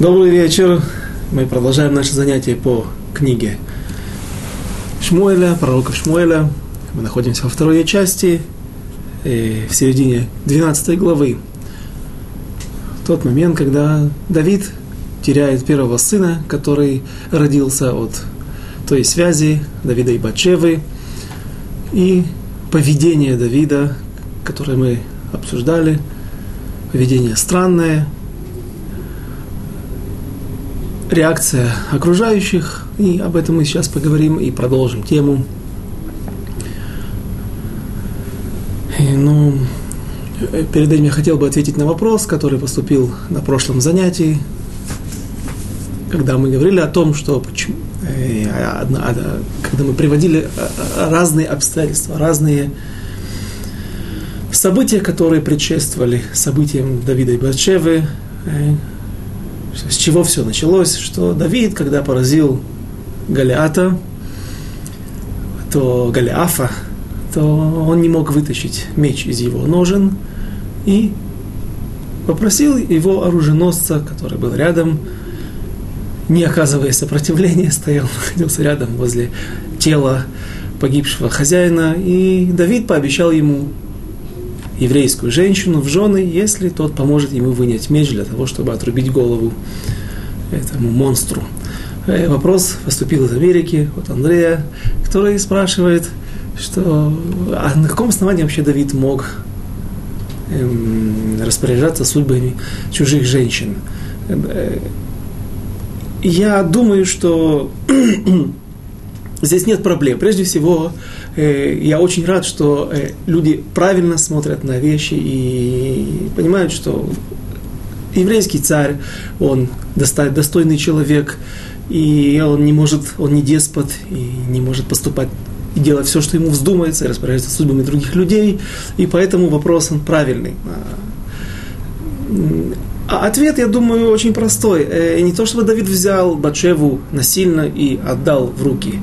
Добрый вечер. Мы продолжаем наше занятие по книге Шмуэля, пророка Шмуэля. Мы находимся во второй части, э, в середине 12 главы. Тот момент, когда Давид теряет первого сына, который родился от той связи Давида и Бачевы, и поведение Давида, которое мы обсуждали, поведение странное – реакция окружающих, и об этом мы сейчас поговорим и продолжим тему. И, ну, перед этим я хотел бы ответить на вопрос, который поступил на прошлом занятии, когда мы говорили о том, что почему, э, когда мы приводили э, разные обстоятельства, разные события, которые предшествовали событиям Давида и Батшевы, э, с чего все началось, что Давид, когда поразил Галиата, то Галиафа, то он не мог вытащить меч из его ножен и попросил его оруженосца, который был рядом, не оказывая сопротивления, стоял, находился рядом возле тела погибшего хозяина, и Давид пообещал ему еврейскую женщину в жены, если тот поможет ему вынять меч для того, чтобы отрубить голову этому монстру. Э, вопрос поступил из Америки от Андрея, который спрашивает, что а на каком основании вообще Давид мог эм, распоряжаться судьбами чужих женщин. Э, я думаю, что здесь нет проблем. Прежде всего, Э, я очень рад, что э, люди правильно смотрят на вещи и понимают, что еврейский царь, он достойный человек, и он не может, он не деспот, и не может поступать и делать все, что ему вздумается, и распоряжаться судьбами других людей, и поэтому вопрос он правильный. А ответ, я думаю, очень простой. Э, не то, чтобы Давид взял Батшеву насильно и отдал в руки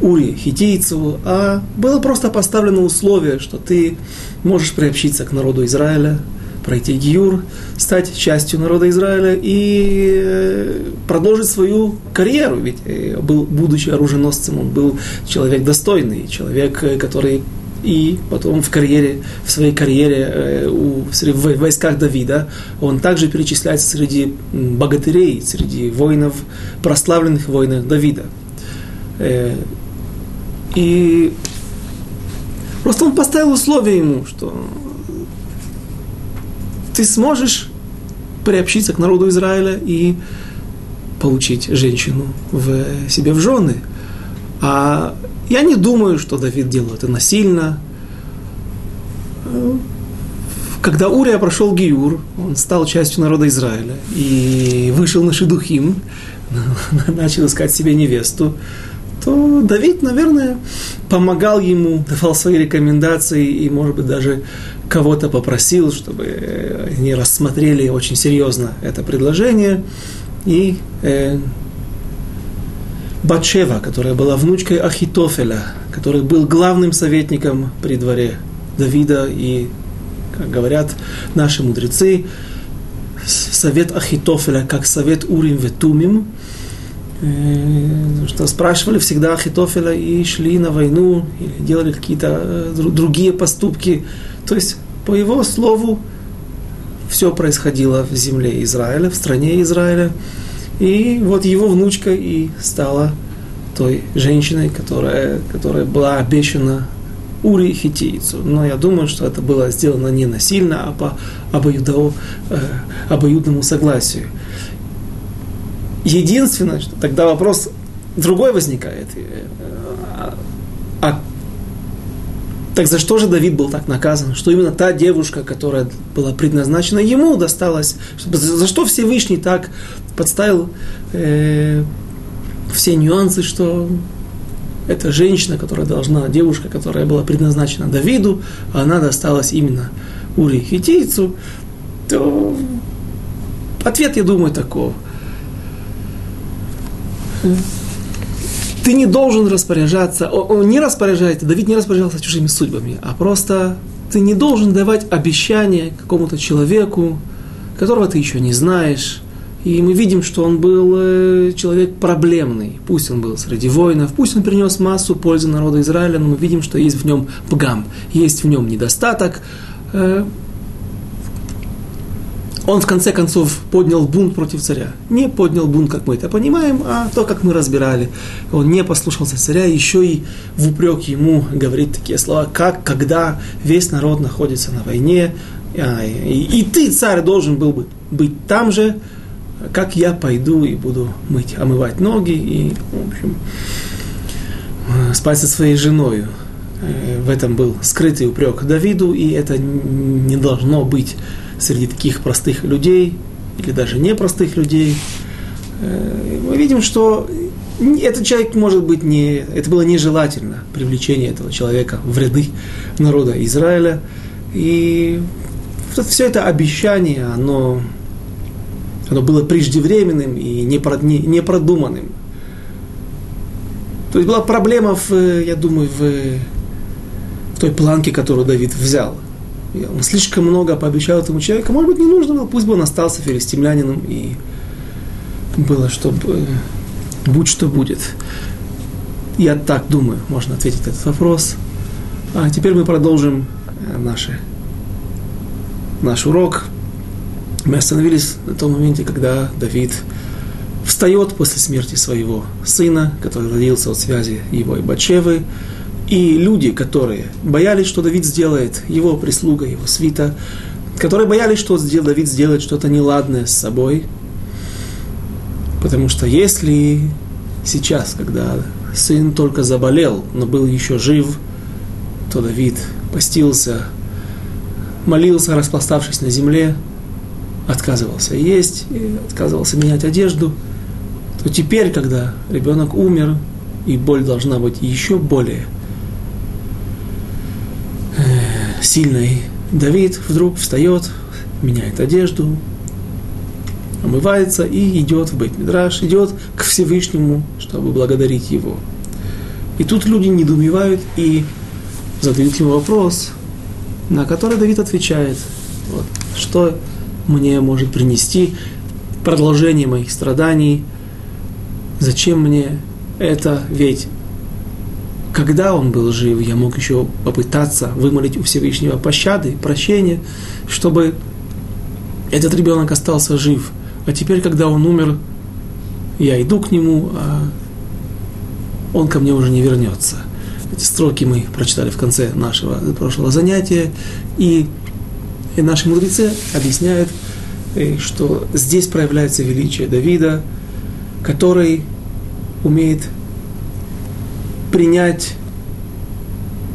Ури хитийцу, а было просто поставлено условие, что ты можешь приобщиться к народу Израиля, пройти гиюр, стать частью народа Израиля и э, продолжить свою карьеру. Ведь э, был, будучи оруженосцем, он был человек достойный, человек, э, который и потом в карьере, в своей карьере у, в войсках Давида, он также перечисляется среди богатырей, среди воинов, прославленных воинов Давида. И просто он поставил условие ему, что ты сможешь приобщиться к народу Израиля и получить женщину в себе в жены. А я не думаю, что Давид делал это насильно. Когда Урия прошел Гиюр, он стал частью народа Израиля и вышел на Шедухим, начал искать себе невесту то Давид, наверное, помогал ему, давал свои рекомендации и, может быть, даже кого-то попросил, чтобы они рассмотрели очень серьезно это предложение. И э, Батшева, которая была внучкой Ахитофеля, который был главным советником при дворе Давида и, как говорят наши мудрецы, совет Ахитофеля как совет Урим Ветумим – Э, что спрашивали всегда Ахитофеля и шли на войну, или делали какие-то э, другие поступки. То есть, по его слову, все происходило в земле Израиля, в стране Израиля. И вот его внучка и стала той женщиной, которая, которая была обещана Ури Хитийцу. Но я думаю, что это было сделано не насильно, а по обоюдо, э, обоюдному согласию. Единственное, что тогда вопрос другой возникает. А, а так за что же Давид был так наказан? Что именно та девушка, которая была предназначена ему, досталась? За что Всевышний так подставил э, все нюансы, что эта женщина, которая должна, девушка, которая была предназначена Давиду, она досталась именно Ури Хитийцу, то ответ, я думаю, такого – ты не должен распоряжаться, он не распоряжается, Давид не распоряжался чужими судьбами, а просто ты не должен давать обещание какому-то человеку, которого ты еще не знаешь, И мы видим, что он был э, человек проблемный. Пусть он был среди воинов, пусть он принес массу пользы народу Израиля, но мы видим, что есть в нем пгам, есть в нем недостаток. Он в конце концов поднял бунт против царя. Не поднял бунт, как мы это понимаем, а то, как мы разбирали. Он не послушался царя, еще и в упрек ему говорит такие слова, как когда весь народ находится на войне, а, и, и ты, царь, должен был бы быть там же, как я пойду и буду мыть, омывать ноги и, в общем, э, спать со своей женой. Э, в этом был скрытый упрек Давиду, и это не должно быть среди таких простых людей, или даже непростых людей. Э, мы видим, что этот человек, может быть, не, это было нежелательно, привлечение этого человека в ряды народа Израиля. И все это обещание, оно оно было преждевременным и непродуманным. То есть была проблема, в, я думаю, в той планке, которую Давид взял. Он слишком много пообещал этому человеку. Может быть, не нужно было, пусть бы он остался филистимлянином и было, чтобы будь что будет. Я так думаю, можно ответить этот вопрос. А теперь мы продолжим э, наши, наш урок. Мы остановились на том моменте, когда Давид встает после смерти своего сына, который родился от связи его и Бачевы, и люди, которые боялись, что Давид сделает, его прислуга, его свита, которые боялись, что Давид сделает что-то неладное с собой, потому что если сейчас, когда сын только заболел, но был еще жив, то Давид постился, молился, распластавшись на земле, отказывался есть, отказывался менять одежду, то теперь, когда ребенок умер, и боль должна быть еще более сильной, Давид вдруг встает, меняет одежду, омывается и идет в Бейт-Мидраш, идет к Всевышнему, чтобы благодарить его. И тут люди недоумевают и задают ему вопрос, на который Давид отвечает, вот, что мне может принести продолжение моих страданий. Зачем мне это? Ведь когда он был жив, я мог еще попытаться вымолить у Всевышнего пощады, прощения, чтобы этот ребенок остался жив. А теперь, когда он умер, я иду к нему, а он ко мне уже не вернется. Эти строки мы прочитали в конце нашего прошлого занятия, и и наши мудрецы объясняют, э, что здесь проявляется величие Давида, который умеет принять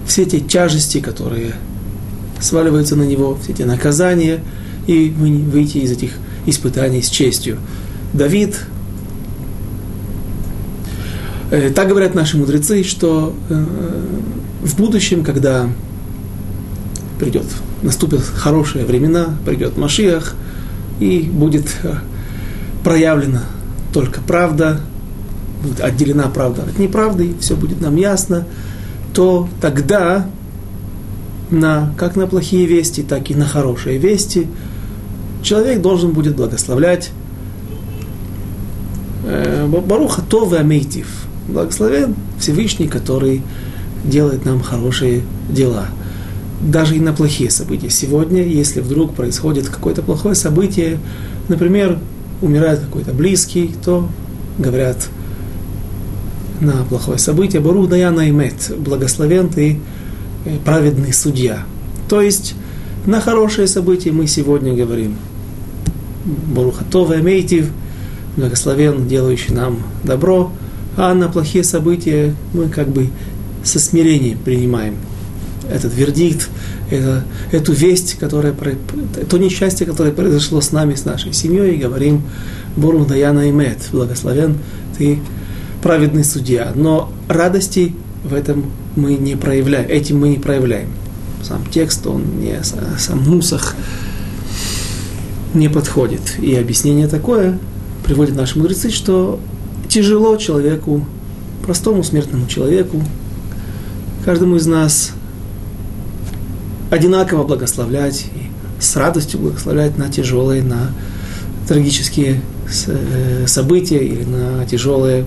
все те тяжести, которые сваливаются на него, все эти наказания, и выйти из этих испытаний с честью. Давид, э, так говорят наши мудрецы, что э, в будущем, когда придет наступят хорошие времена, придет Машиах, и будет э, проявлена только правда, будет отделена правда от неправды, все будет нам ясно, то тогда на, как на плохие вести, так и на хорошие вести человек должен будет благословлять э, Баруха Това Мейтив. Благословен Всевышний, который делает нам хорошие дела – даже и на плохие события. Сегодня, если вдруг происходит какое-то плохое событие, например, умирает какой-то близкий, то говорят на плохое событие Барух Даяна Имет, благословен ты э, праведный судья. То есть на хорошее событие мы сегодня говорим Баруха Това Мейтив, благословен, делающий нам добро, а на плохие события мы как бы со смирением принимаем этот вердикт, это, эту весть, которая, то несчастье, которое произошло с нами, с нашей семьей, и говорим, Борух Даяна Имет, благословен ты, праведный судья. Но радости в этом мы не проявляем, этим мы не проявляем. Сам текст, он не, сам мусах не подходит. И объяснение такое приводит наши мудрецы, что тяжело человеку, простому смертному человеку, каждому из нас одинаково благословлять и с радостью благословлять на тяжелые, на трагические э, события или на тяжелые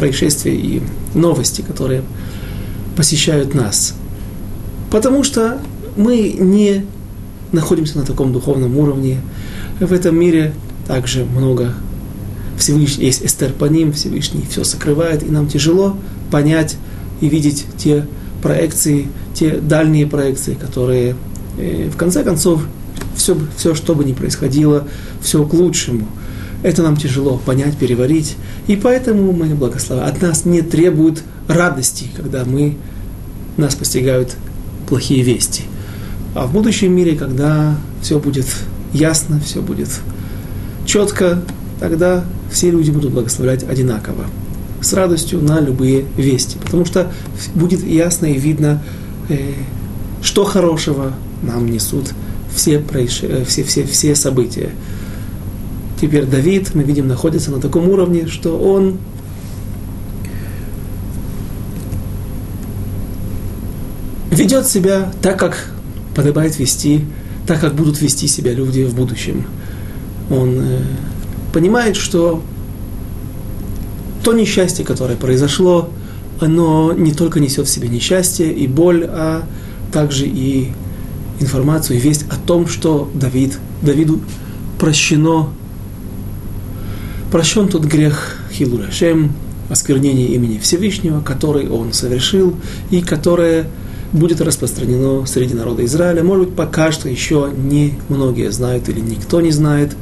происшествия и новости, которые посещают нас. Потому что мы не находимся на таком духовном уровне. В этом мире также много Всевышний, есть Эстер по ним, Всевышний все сокрывает, и нам тяжело понять и видеть те проекции, те дальние проекции, которые э, в конце концов все, все, что бы ни происходило, все к лучшему. Это нам тяжело понять, переварить, и поэтому мы благословляем. От нас не требуют радости, когда мы, нас постигают плохие вести. А в будущем мире, когда все будет ясно, все будет четко, тогда все люди будут благословлять одинаково, с радостью на любые вести, потому что будет ясно и видно, э, что хорошего нам несут все, происш... Э, все, все, все события. Теперь Давид, мы видим, находится на таком уровне, что он ведет себя так, как подобает вести, так, как будут вести себя люди в будущем. Он э, понимает, что то несчастье, которое произошло, оно не только несет в себе несчастье и боль, а также и информацию и весть о том, что Давид, Давиду прощено, прощен тот грех Хилурашем, осквернение имени Всевышнего, который он совершил и которое будет распространено среди народа Израиля. Может быть, пока что еще не многие знают или никто не знает,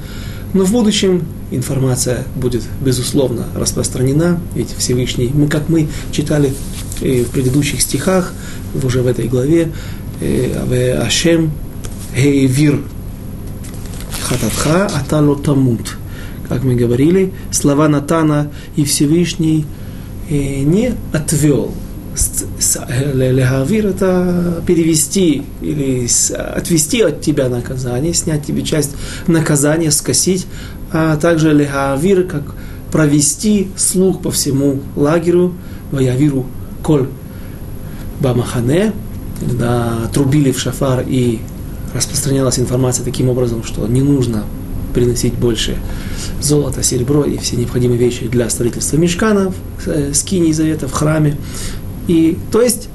но в будущем информация будет, безусловно, распространена, ведь Всевышний, мы, как мы читали э, в предыдущих стихах, уже в этой главе, э, Ашем Хейвир Хататха Атало Тамут. Как мы говорили, слова Натана и Всевышний э, не отвел легавир это перевести или отвести от тебя наказание, снять тебе часть наказания, скосить, а также легавир, как провести слух по всему лагерю, ваявиру коль бамахане, когда трубили в шафар и распространялась информация таким образом, что не нужно приносить больше золота, серебро и все необходимые вещи для строительства мешканов, э, завета в храме. И, то есть,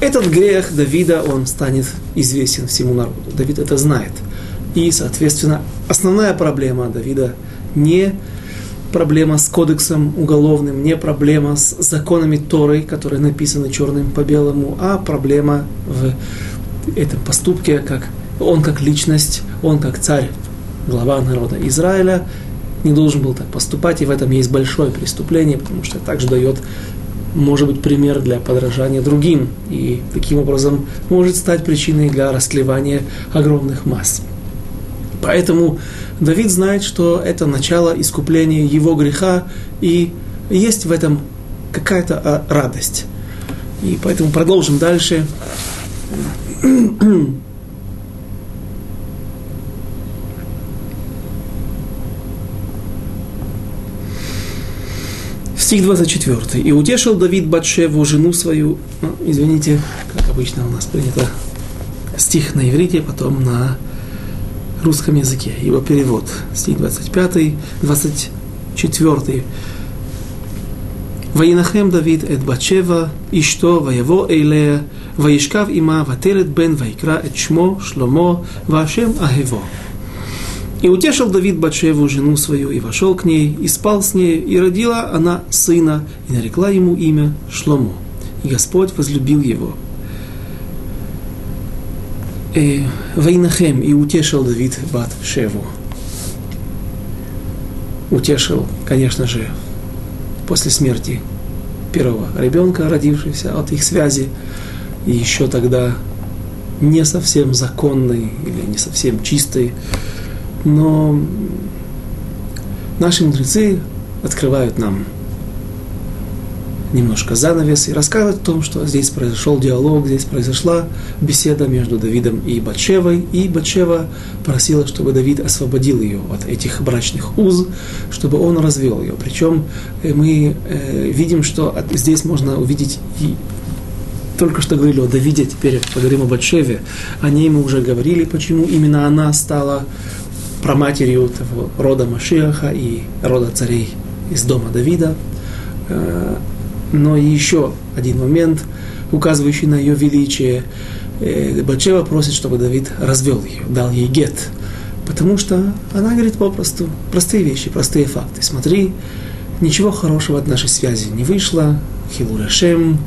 этот грех Давида, он станет известен всему народу. Давид это знает. И, соответственно, основная проблема Давида не проблема с кодексом уголовным, не проблема с законами Торы, которые написаны черным по белому, а проблема в этом поступке, как он как личность, он как царь, глава народа Израиля, не должен был так поступать, и в этом есть большое преступление, потому что также дает может быть пример для подражания другим, и таким образом может стать причиной для растлевания огромных масс. Поэтому Давид знает, что это начало искупления его греха, и есть в этом какая-то а, радость. И поэтому продолжим дальше. Стих 24. «И утешил Давид Батшеву, жену свою». Ну, извините, как обычно у нас принято стих на иврите, потом на русском языке. Его перевод. Стих 25, 24. «Ваинахем Давид эт Батшева, ишто ваево эйлея, ваишкав има ватерет бен вайкра эт шмо шломо, вашем ахево» и утешил Давид Батшеву, жену свою, и вошел к ней, и спал с ней, и родила она сына, и нарекла ему имя Шломо. И Господь возлюбил его. Э, Вайнахем, и утешил Давид Батшеву. Утешил, конечно же, после смерти первого ребенка, родившегося от их связи, и еще тогда не совсем законный или не совсем чистый но наши мудрецы открывают нам немножко занавес и рассказывают о том, что здесь произошел диалог, здесь произошла беседа между Давидом и Батшевой, и Батшева просила, чтобы Давид освободил ее от этих брачных уз, чтобы он развел ее. Причем э, мы э, видим, что здесь можно увидеть и только что говорили о Давиде, теперь поговорим о Батшеве. О ней мы уже говорили, почему именно она стала проматерью того рода Машиаха и рода царей из дома Давида. Э, но еще один момент, указывающий на ее величие. Э, Батшева просит, чтобы Давид развел ее, дал ей гет. Потому что она говорит попросту, простые вещи, простые факты. Смотри, ничего хорошего от нашей связи не вышло, Хилурашем,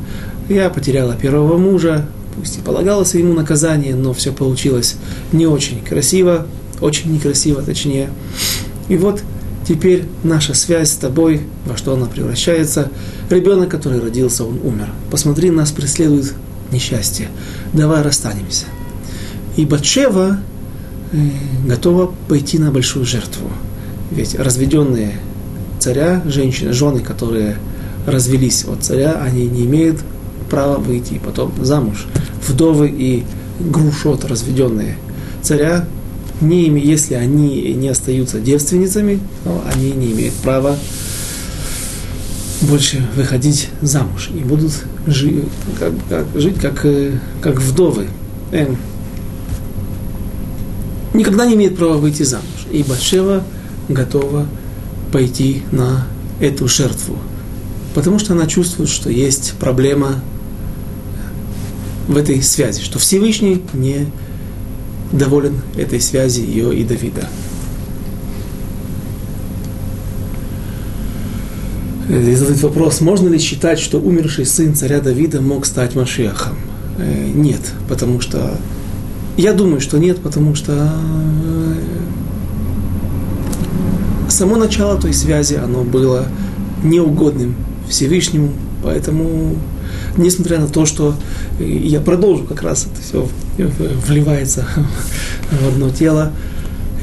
я потеряла первого мужа, пусть и полагалось ему наказание, но все получилось не очень красиво, очень некрасиво точнее. И вот теперь наша связь с тобой, во что она превращается, ребенок, который родился, он умер. Посмотри, нас преследует несчастье. Давай расстанемся. И Батшева э, готова пойти на большую жертву. Ведь разведенные царя, женщины, жены, которые развелись от царя, они не имеют права выйти потом замуж. Вдовы и грушот, разведенные царя, не, если они не остаются девственницами, то они не имеют права больше выходить замуж и будут жи, как, как, жить как, э, как вдовы. Эм, никогда не имеет права выйти замуж. И Батшева готова пойти на эту жертву, потому что она чувствует, что есть проблема в этой связи, что Всевышний не доволен этой связи ее и Давида. Здесь задают вопрос, можно ли считать, что умерший сын царя Давида мог стать Машиахом? Э, нет, потому что... Я думаю, что нет, потому что э, само начало той связи, оно было неугодным Всевышнему, поэтому, несмотря на то, что я продолжу как раз это все вливается в одно тело.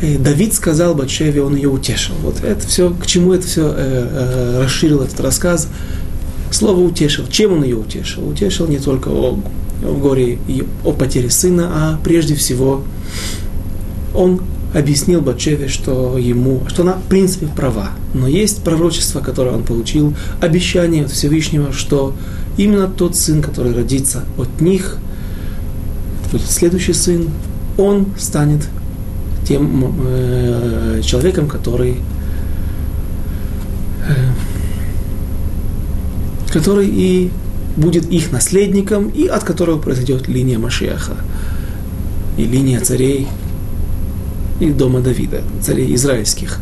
Давид сказал Батшеве, он ее утешил. Вот это все, к чему это все э, э, расширил этот рассказ. Слово утешил. Чем он ее утешил? Утешил не только о, о горе и о потере сына, а прежде всего он объяснил Батшеве, что ему, что она в принципе права. Но есть пророчество, которое он получил, обещание от Всевышнего, что именно тот сын, который родится от них, будет следующий сын, он станет тем э, человеком, который, э, который и будет их наследником, и от которого произойдет линия Машеха, и линия царей и дома Давида, царей израильских.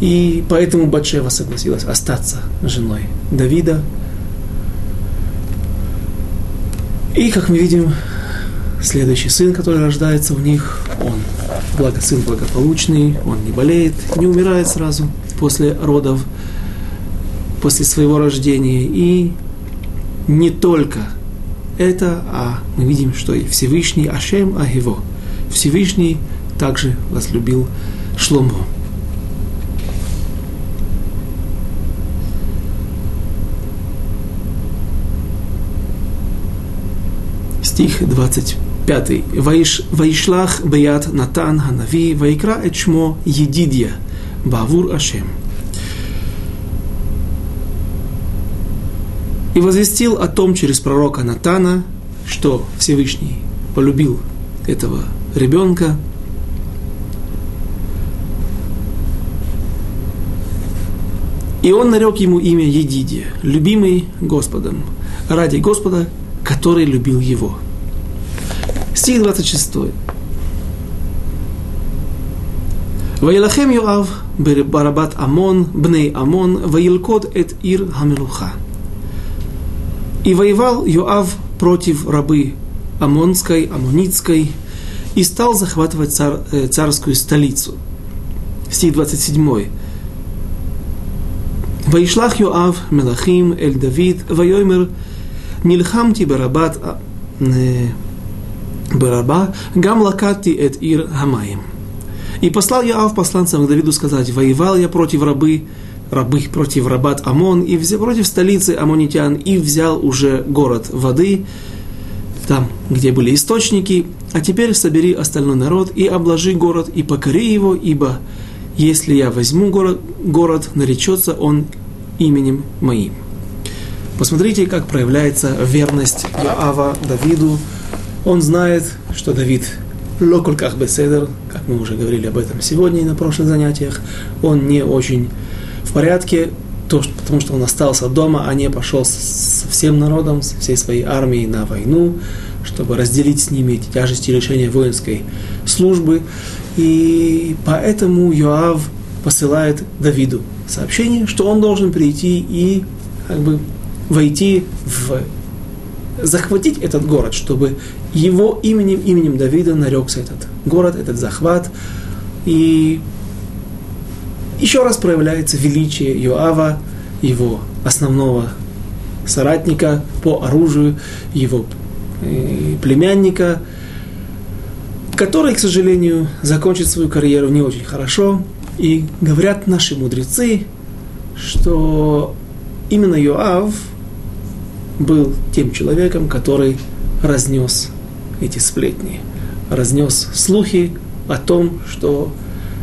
И поэтому Батшева согласилась остаться женой Давида. И, как мы видим, следующий сын, который рождается у них, он благо, сын благополучный, он не болеет, не умирает сразу после родов, после своего рождения. И не только это, а мы видим, что и Всевышний Ашем Агиво, Всевышний также возлюбил Шлому. Стих 25. Ваиш, Ваишлах Беят Натан Ханави, Ваикра Эчмо Едидья, Бавур Ашем. И возвестил о том через пророка Натана, что Всевышний полюбил этого ребенка, И он нарек ему имя Едидия, любимый Господом, ради Господа, который любил его. Стих 26. Ваилахем Йоав барабат Амон, бней Амон, ваилкот эт ир хамелуха. И воевал Йоав против рабы Амонской, Амонитской, и стал захватывать цар, э, царскую столицу. Стих 27. Вайшлах Йоав Мелахим Эль Давид Вайомер Нильхамти Барабат Бараба Гамлакати Эт Ир Хамаем. И послал Йоав посланцам к Давиду сказать, воевал я против рабы, рабы против рабат Амон, и взял против столицы амонитян, и взял уже город воды, там, где были источники, а теперь собери остальной народ и обложи город, и покори его, ибо если я возьму город, город наречется он именем моим. Посмотрите, как проявляется верность Иоава Давиду. Он знает, что Давид локульках беседер, как мы уже говорили об этом сегодня и на прошлых занятиях, он не очень в порядке, то, потому что он остался дома, а не пошел со всем народом, со всей своей армией на войну, чтобы разделить с ними эти тяжести решения воинской службы. И поэтому Йоав посылает Давиду сообщение, что он должен прийти и как бы войти в захватить этот город, чтобы его именем, именем Давида нарекся этот город, этот захват. И еще раз проявляется величие Йоава, его основного соратника по оружию, его э, племянника, который, к сожалению, закончит свою карьеру не очень хорошо. И говорят наши мудрецы, что именно Йоав был тем человеком, который разнес эти сплетни, разнес слухи о том, что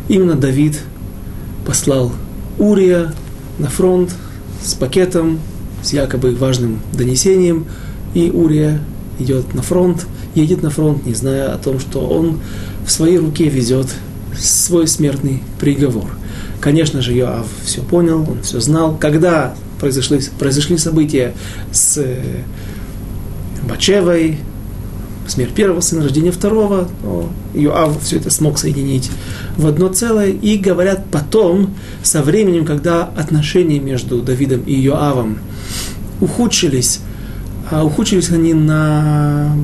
именно Давид послал Урия на фронт с пакетом, с якобы важным донесением, и Урия идет на фронт, едет на фронт, не зная о том, что он в своей руке везет свой смертный приговор. Конечно же, Йоав все понял, он все знал. Когда произошли, произошли события с э, Бачевой, смерть первого сына, рождение второго, то Иоав все это смог соединить в одно целое. И говорят потом, со временем, когда отношения между Давидом и Иоавом ухудшились, а ухудшились они на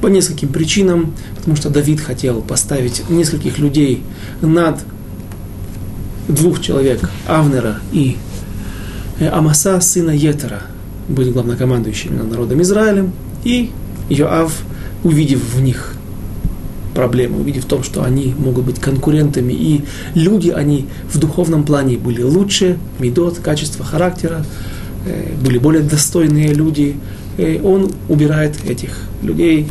по нескольким причинам, потому что Давид хотел поставить нескольких людей над двух человек, Авнера и э, Амаса, сына Етера, быть главнокомандующим над народом Израилем, и Йоав увидев в них проблемы, увидев в том, что они могут быть конкурентами, и люди, они в духовном плане были лучше, медот, качество характера, э, были более достойные люди, э, он убирает этих людей.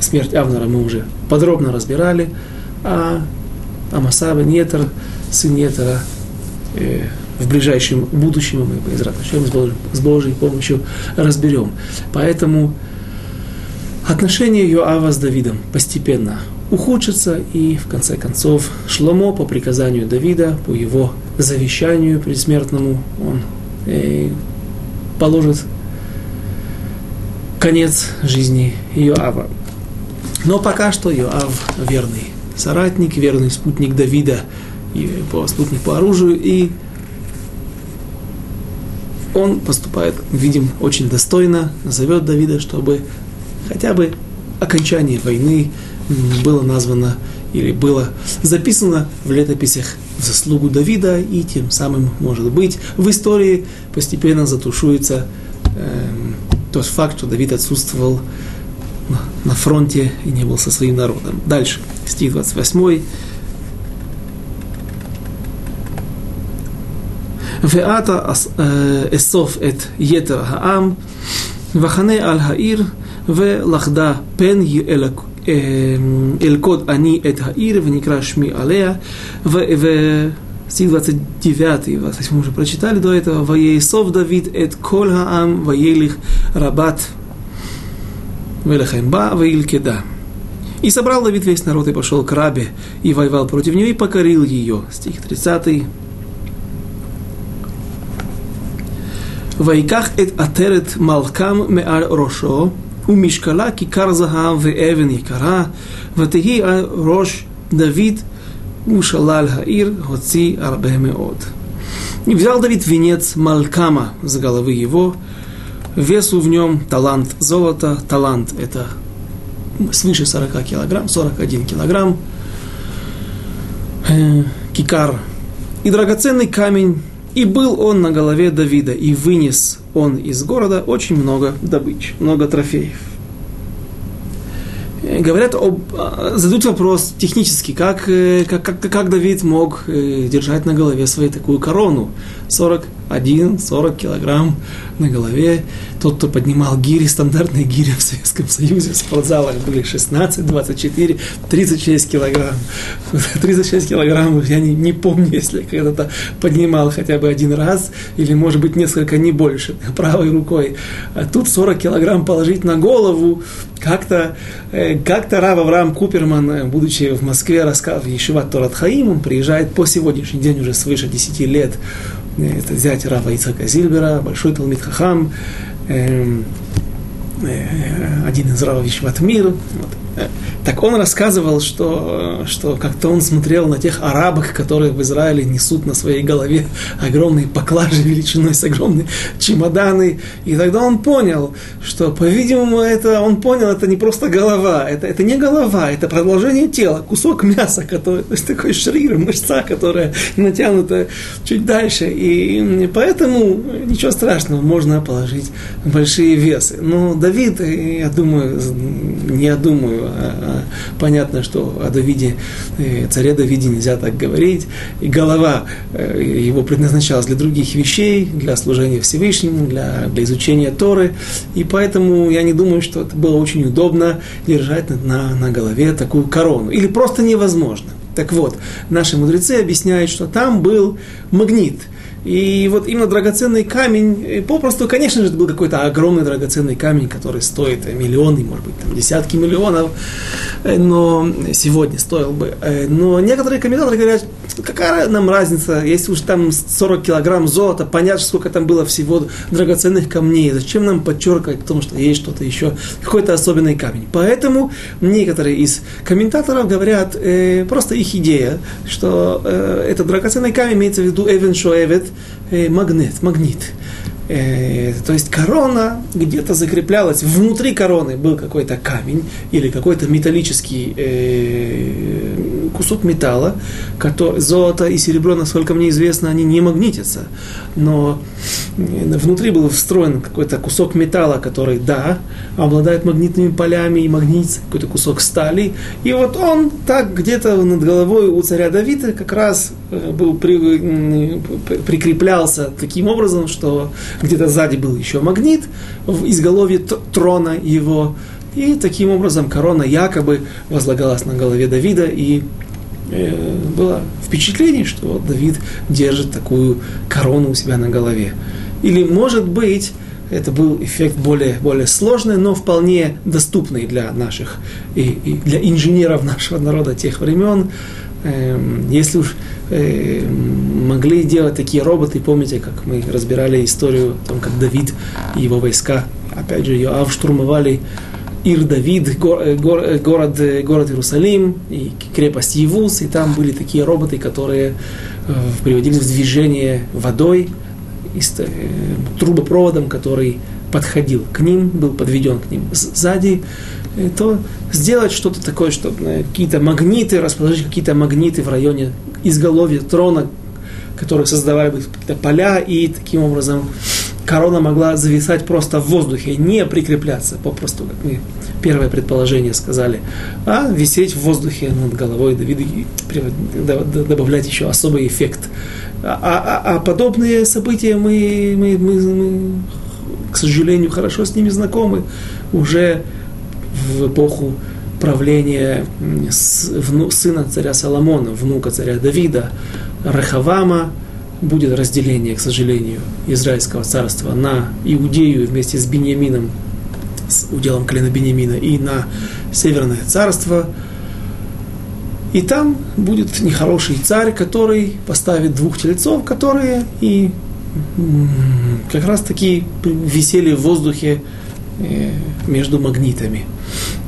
Смерть Авнера мы уже подробно разбирали, а Амаса бен Етер, сын Етера, э, в ближайшем будущем мы с Божьей помощью разберем. Поэтому Отношения Йоава с Давидом постепенно ухудшатся, и в конце концов Шломо по приказанию Давида, по его завещанию предсмертному, он э, положит конец жизни Йоава. Но пока что Йоав верный соратник, верный спутник Давида, и спутник по оружию, и он поступает, видим, очень достойно, зовет Давида, чтобы хотя бы окончание войны было названо или было записано в летописях в заслугу Давида, и тем самым, может быть, в истории постепенно затушуется э, тот факт, что Давид отсутствовал на, на фронте и не был со своим народом. Дальше, стих 28. ואתה אסוף את יתר העם, וחנה על העיר ולכדה פן אלכוד אני את העיר ונקרא שמי עליה וסעיף 29, 28 уже прочитали до этого, «Ваеисов Давид эт кол хаам, ваелих рабат, велехем ба, ваилькеда». И собрал Давид весь народ и пошел к Рабе, и воевал против нее, и покорил ее. Стих 30. ויקח את עטרת מלכם מעל ראשו, ומשקלה כיכר זהב ואבן יקרה, ותהי על ראש דוד ушалаль хаир хоци арбе меод. И взял Давид венец Малькама с головы его, весу в нем талант золота, талант это свыше 40 килограмм, 41 килограмм, кикар. И драгоценный камень, и был он на голове Давида, и вынес он из города очень много добыч, много трофеев. Говорят об, задают вопрос технически, как, как, как, как Давид мог держать на голове своей такую корону, 41 один 40 килограмм на голове. Тот, кто поднимал гири, стандартные гири в Советском Союзе, в спортзалах были 16, 24, 36 килограмм. 36 килограмм я не, не помню, если когда-то поднимал хотя бы один раз, или, может быть, несколько, не больше, правой рукой. А тут 40 килограмм положить на голову, как-то э, как Рав Авраам Куперман, э, будучи в Москве, рассказывал в Ешиват Торат он приезжает по сегодняшний день уже свыше 10 лет это зять Рава Ицака Зильбера, большой Талмит Хахам, эм, э, один из Равов Вишватмир. Вот. Так он рассказывал, что, что как-то он смотрел на тех арабок, которые в Израиле несут на своей голове огромные поклажи величиной с огромные чемоданы. И тогда он понял, что, по-видимому, это, он понял, это не просто голова, это, это не голова, это продолжение тела, кусок мяса, который, то есть такой шрир, мышца, которая натянута чуть дальше. И поэтому ничего страшного, можно положить большие весы. Но Давид, я думаю, не я думаю, а, понятно, что о Давиде, э, царе Давиде нельзя так говорить. И голова э, его предназначалась для других вещей, для служения Всевышнему, для, для изучения Торы. И поэтому я не думаю, что это было очень удобно держать на, на голове такую корону. Или просто невозможно. Так вот, наши мудрецы объясняют, что там был магнит – и вот именно драгоценный камень, попросту, конечно же, это был какой-то огромный драгоценный камень, который стоит миллионы, может быть, там, десятки миллионов, э, но сегодня стоил бы. Э, но некоторые комментаторы говорят, какая нам разница, если уж там 40 килограмм золота, понятно, сколько там было всего драгоценных камней, зачем нам подчеркивать о том, что есть что-то еще, какой-то особенный камень. Поэтому некоторые из комментаторов говорят, э, просто их идея, что э, этот драгоценный камень имеется в виду Эвен Шоэвет, э, магнит, магнит. Э, то есть корона где-то закреплялась, внутри короны был какой-то камень или какой-то металлический э, кусок металла, который, золото и серебро, насколько мне известно, они не магнитятся, но э, внутри был встроен какой-то кусок металла, который, да, обладает магнитными полями и магнит, какой-то кусок стали, и вот он так где-то над головой у царя Давида как раз э, был при, прикреплялся таким образом, что где-то сзади был еще магнит в изголовье трона его, и таким образом корона якобы возлагалась на голове Давида, и было впечатление, что Давид держит такую корону у себя на голове. Или, может быть, это был эффект более, более сложный, но вполне доступный для наших, и, и для инженеров нашего народа тех времен. Эм, если уж э, могли делать такие роботы, помните, как мы разбирали историю о том, как Давид и его войска, опять же, Йоав штурмовали Ир Давид, э, э, город, э, город Иерусалим и крепость Евус, и там были такие роботы, которые э, приводили в движение водой, трубопроводом, который подходил к ним, был подведен к ним сзади, то сделать что-то такое, чтобы какие-то магниты, расположить какие-то магниты в районе изголовья трона, которые создавали бы какие-то поля, и таким образом корона могла зависать просто в воздухе, не прикрепляться, попросту, как мы первое предположение сказали, а висеть в воздухе над головой Давида и добавлять еще особый эффект. А, а, а подобные события мы, мы, мы, мы, к сожалению, хорошо с ними знакомы уже в эпоху правления сына царя Соломона, внука царя Давида, Рахавама, будет разделение, к сожалению, Израильского царства на Иудею вместе с Бениамином, с уделом колена Бениамина, и на Северное царство. И там будет нехороший царь, который поставит двух тельцов, которые и как раз таки висели в воздухе э, между магнитами.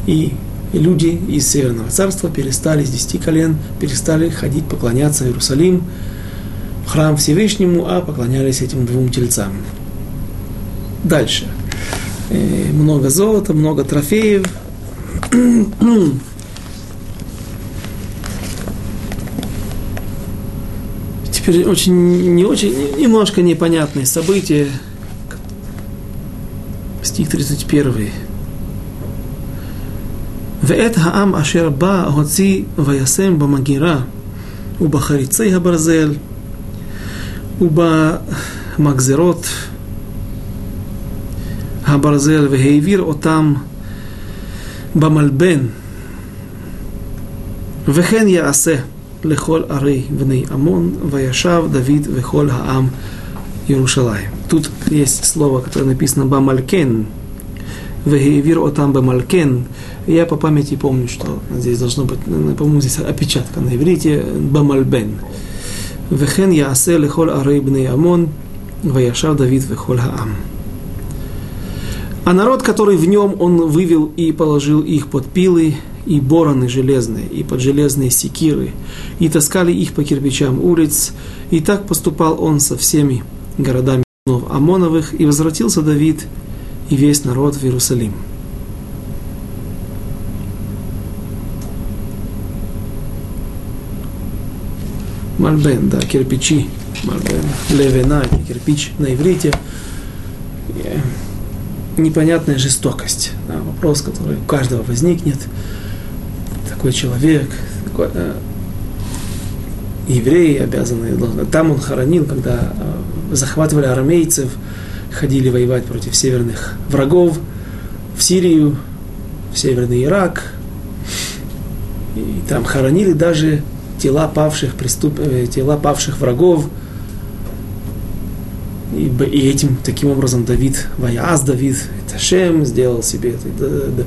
И люди из Северного царства перестали с десяти колен, перестали ходить поклоняться Иерусалим, храм Всевышнему, а поклонялись этим двум тельцам. Дальше. Э, много золота, много трофеев. Теперь очень, не очень, немножко непонятные события. Стих 31. ואת העם אשר בא הוציא וישם במגירה ובחריצי הברזל Уба Макзерот, Хабарзель Вегейвир, Отам Бамальбен, Вехен Яасе, Лехоль Арей, Вней Амон, Ваяшав, Давид, Вехоль Хаам, Иерушалай. Тут есть слово, которое написано Бамалькен, Вегейвир Отам Бамалькен. Я по памяти помню, что здесь должно быть, по-моему, здесь опечатка на иврите Бамальбен. Бамальбен «Вехен яасе лехол арей бней амон, ваяшав Давид вехол хаам». А народ, который в нем он вывел и положил их под пилы, и бороны железные, и под железные секиры, и таскали их по кирпичам улиц, и так поступал он со всеми городами Амоновых, и возвратился Давид и весь народ в Иерусалим. Мальбен, да, кирпичи, Мальбен, левена, кирпич на иврите. Непонятная жестокость. Да, вопрос, который у каждого возникнет – такой человек, такой, э, евреи обязаны, там он хоронил, когда э, захватывали армейцев, ходили воевать против северных врагов в Сирию, в Северный Ирак, и там хоронили даже тела павших, преступ... Э, тела павших врагов, и, и этим, таким образом, Давид, Ваяз Давид, Ташем, сделал себе это, да,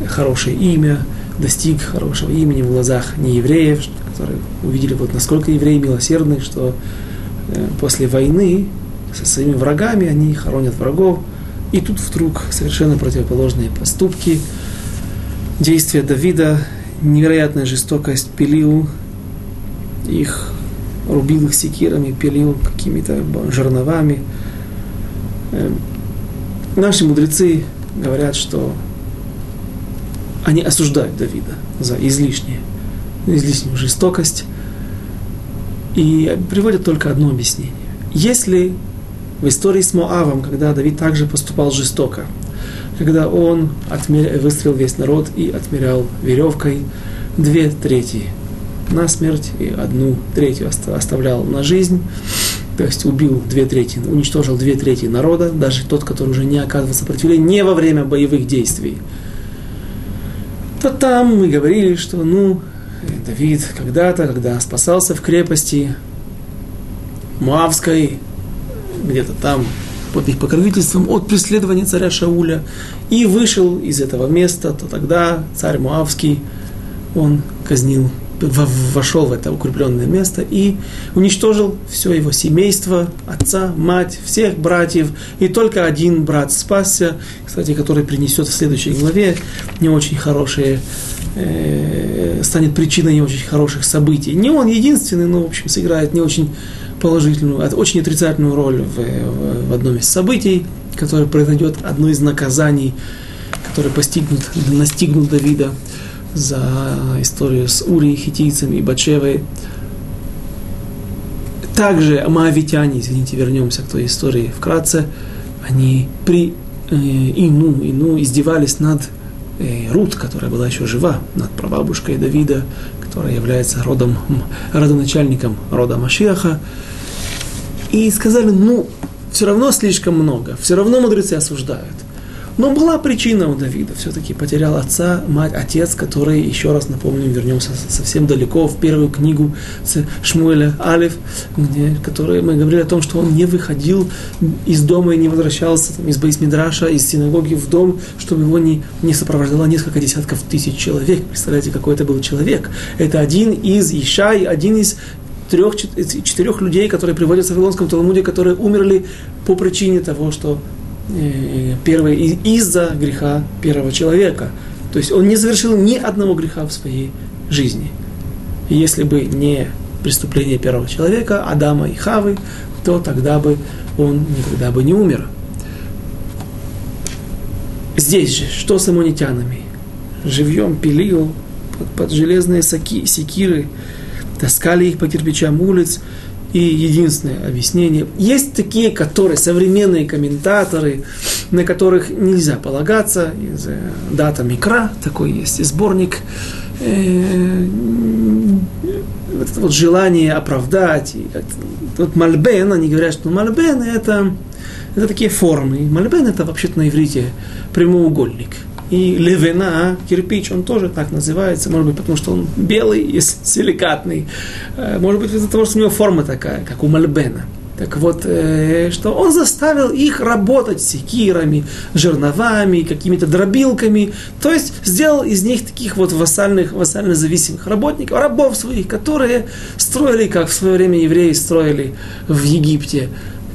да, хорошее имя, достиг хорошего имени в глазах неевреев, которые увидели, вот насколько евреи милосердны, что э, после войны со своими врагами они хоронят врагов. И тут вдруг совершенно противоположные поступки, действия Давида, невероятная жестокость, пилил их, рубил их секирами, пилил какими-то жерновами. Э, наши мудрецы говорят, что они осуждают Давида за излишнее, излишнюю жестокость и приводят только одно объяснение. Если в истории с Моавом, когда Давид также поступал жестоко, когда он отмер... выстрелил весь народ и отмерял веревкой две трети на смерть и одну третью оставлял на жизнь, то есть убил две трети, уничтожил две трети народа, даже тот, который уже не оказывал сопротивления, не во время боевых действий, то там мы говорили, что, ну, Давид когда-то, когда спасался в крепости Муавской, где-то там под их покровительством от преследования царя Шауля, и вышел из этого места, то тогда царь Муавский, он казнил вошел в это укрепленное место и уничтожил все его семейство, отца, мать, всех братьев. И только один брат спасся, кстати, который принесет в следующей главе не очень хорошие, э, станет причиной не очень хороших событий. Не он единственный, но, в общем, сыграет не очень положительную, а очень отрицательную роль в, в, одном из событий, которое произойдет, одно из наказаний, которое постигнут, настигнут Давида за историю с Ури, хитийцами и Бачевой. Также маавитяне, извините, вернемся к той истории вкратце, они при э, Ину, Ину издевались над э, Рут, которая была еще жива, над прабабушкой Давида, которая является родом, родоначальником рода Машиаха. И сказали, ну, все равно слишком много, все равно мудрецы осуждают. Но была причина у Давида. Все-таки потерял отца, мать, отец, который, еще раз напомню, вернемся совсем далеко, в первую книгу Шмуэля Алиф, где, который мы говорили о том, что он не выходил из дома и не возвращался там, из Бейсмидраша, из синагоги в дом, чтобы его не, не сопровождало несколько десятков тысяч человек. Представляете, какой это был человек. Это один из Ишай, один из трех, четырех людей, которые приводятся в Вавилонском Талмуде, которые умерли по причине того, что первое из-за греха первого человека. То есть он не совершил ни одного греха в своей жизни. И если бы не преступление первого человека, Адама и Хавы, то тогда бы он никогда бы не умер. Здесь же, что с аммонитянами? Живьем пилил под, под железные секиры, таскали их по кирпичам улиц, и единственное объяснение. Есть такие, которые современные комментаторы, на которых нельзя полагаться. Из э, дата Микра, такой есть сборник. Э, вот это вот желание оправдать. И вот мальбен, они говорят, что мальбен это, это такие формы. Мальбен это вообще-то на иврите прямоугольник. И левена, кирпич, он тоже так называется, может быть, потому что он белый и силикатный. Э, может быть, из-за того, что у него форма такая, как у мальбена. Так вот, э, что он заставил их работать секирами, жерновами, какими-то дробилками, то есть сделал из них таких вот вассальных, вассально зависимых работников, рабов своих, которые строили, как в свое время евреи строили в Египте,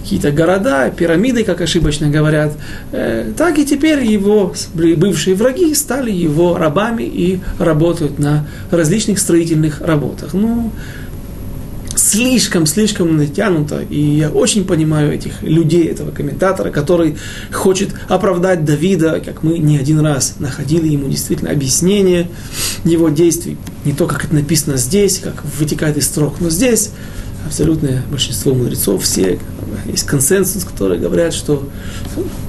какие-то города, пирамиды, как ошибочно говорят, э, так и теперь его бывшие враги стали его рабами и работают на различных строительных работах. Ну, слишком, слишком натянуто. И я очень понимаю этих людей, этого комментатора, который хочет оправдать Давида, как мы не один раз находили ему действительно объяснение его действий. Не то, как это написано здесь, как вытекает из строк, но здесь абсолютное большинство мудрецов, все, есть консенсус, которые говорят, что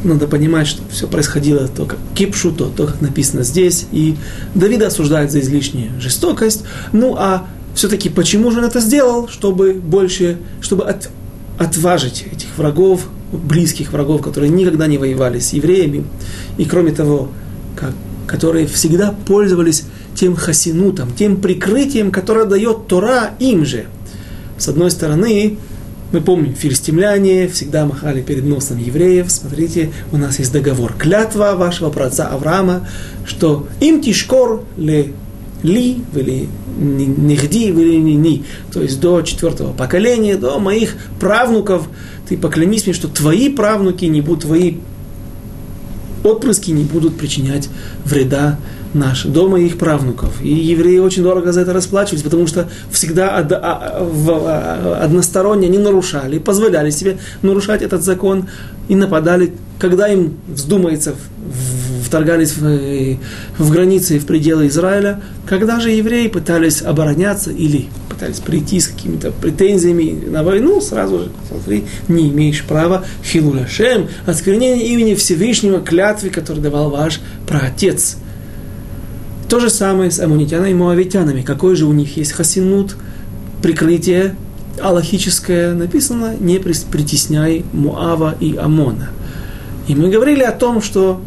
надо понимать, что все происходило то, как кипшу, то, то, как написано здесь. И Давида осуждает за излишнюю жестокость. Ну, а все-таки почему же он это сделал, чтобы больше, чтобы от, отважить этих врагов, близких врагов, которые никогда не воевали с евреями, и кроме того, как, которые всегда пользовались тем хасинутом, тем прикрытием, которое дает Тора им же. С одной стороны, мы помним, филистимляне всегда махали перед носом евреев. Смотрите, у нас есть договор, клятва вашего праотца Авраама, что им тишкор ли ли, или нигди, или ни, то есть до четвертого поколения, до моих правнуков, ты поклянись мне, что твои правнуки не будут, твои отпрыски не будут причинять вреда наши, до моих правнуков. И евреи очень дорого за это расплачивались, потому что всегда а, а, односторонне они нарушали, позволяли себе нарушать этот закон и нападали, когда им вздумается вторгались в, в границы и в пределы Израиля, когда же евреи пытались обороняться или пытались прийти с какими-то претензиями на войну, сразу же, смотри, не имеешь права хилуляшем, осквернение имени Всевышнего клятвы, который давал ваш праотец. То же самое с амунитянами и моавитянами. Какой же у них есть хасинут, прикрытие аллахическое, написано, не притесняй Муава и Амона. И мы говорили о том, что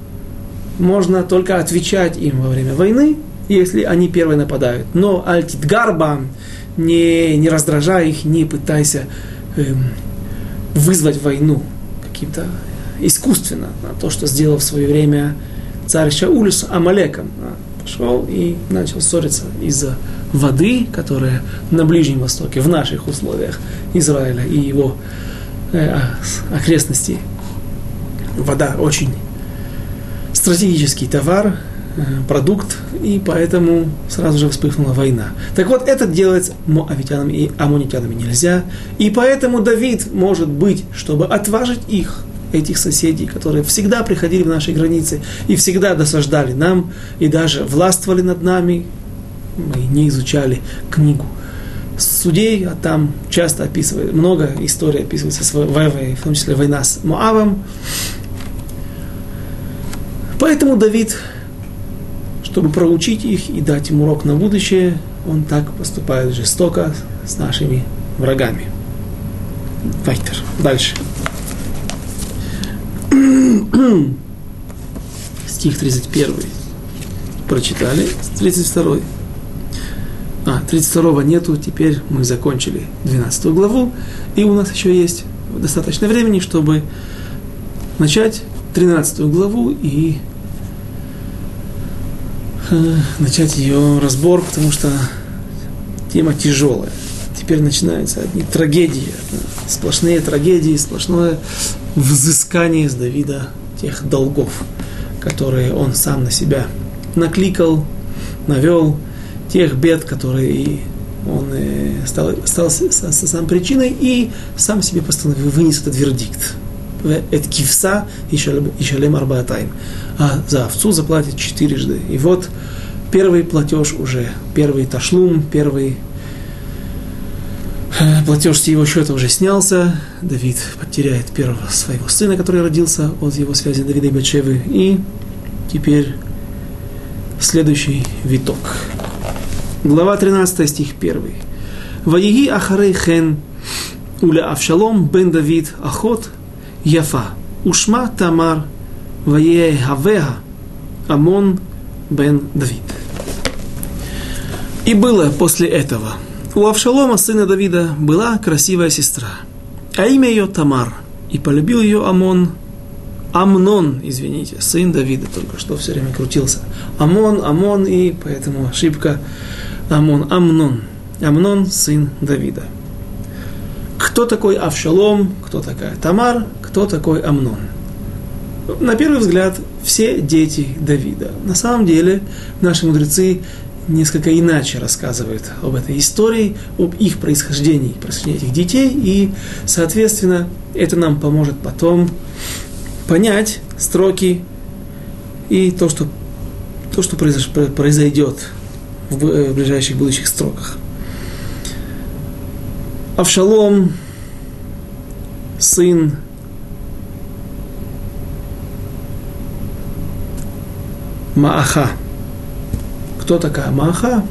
можно только отвечать им во время войны, если они первые нападают. Но альтитгарба, не, не раздражай их, не пытайся эм, вызвать войну каким-то искусственно. А то, что сделал в свое время царь Шауль Амалеком. Пошел и начал ссориться из-за воды, которая на Ближнем Востоке, в наших условиях Израиля и его э, окрестностей. Вода очень стратегический товар, э, продукт, и поэтому сразу же вспыхнула война. Так вот, это делать моавитянам и амунитянами нельзя, и поэтому Давид, может быть, чтобы отважить их, этих соседей, которые всегда приходили в наши границы и всегда досаждали нам, и даже властвовали над нами, мы не изучали книгу судей, а там часто описывает, много историй описывается, в том числе война с Моавом, Поэтому Давид, чтобы проучить их и дать им урок на будущее, он так поступает жестоко с нашими врагами. Вайтер. Дальше. Стих 31. Прочитали. 32. А, 32 нету, теперь мы закончили 12 главу, и у нас еще есть достаточно времени, чтобы начать 13 главу и Э, начать ее разбор, потому что тема тяжелая. Теперь начинаются одни трагедии, сплошные трагедии, сплошное взыскание с Давида тех долгов, которые он сам на себя накликал, навел, тех бед, которые он э, стал, стал сам причиной и сам себе постановил, вынес этот вердикт. Это кивса и шалем арбаатайм а за овцу заплатит четырежды. И вот первый платеж уже, первый ташлум, первый э, платеж с его счета уже снялся. Давид потеряет первого своего сына, который родился от его связи Давида и Бачевы. И теперь следующий виток. Глава 13, стих 1. Ваеги ахарей хен уля Авшалом бен Давид ахот яфа. Ушма Тамар Ваегавега Амон бен Давид. И было после этого. У Авшалома, сына Давида, была красивая сестра, а имя ее Тамар. И полюбил ее Амон, Амнон, извините, сын Давида, только что все время крутился. Амон, Амон, и поэтому ошибка Амон, Амнон. Амнон, сын Давида. Кто такой Авшалом, кто такая Тамар, кто такой Амнон? На первый взгляд, все дети Давида. На самом деле, наши мудрецы несколько иначе рассказывают об этой истории, об их происхождении, происхождении этих детей, и, соответственно, это нам поможет потом понять строки и то, что, то, что произойдет в, э, в ближайших будущих строках. Авшалом, сын Мааха. Кто такая Мааха?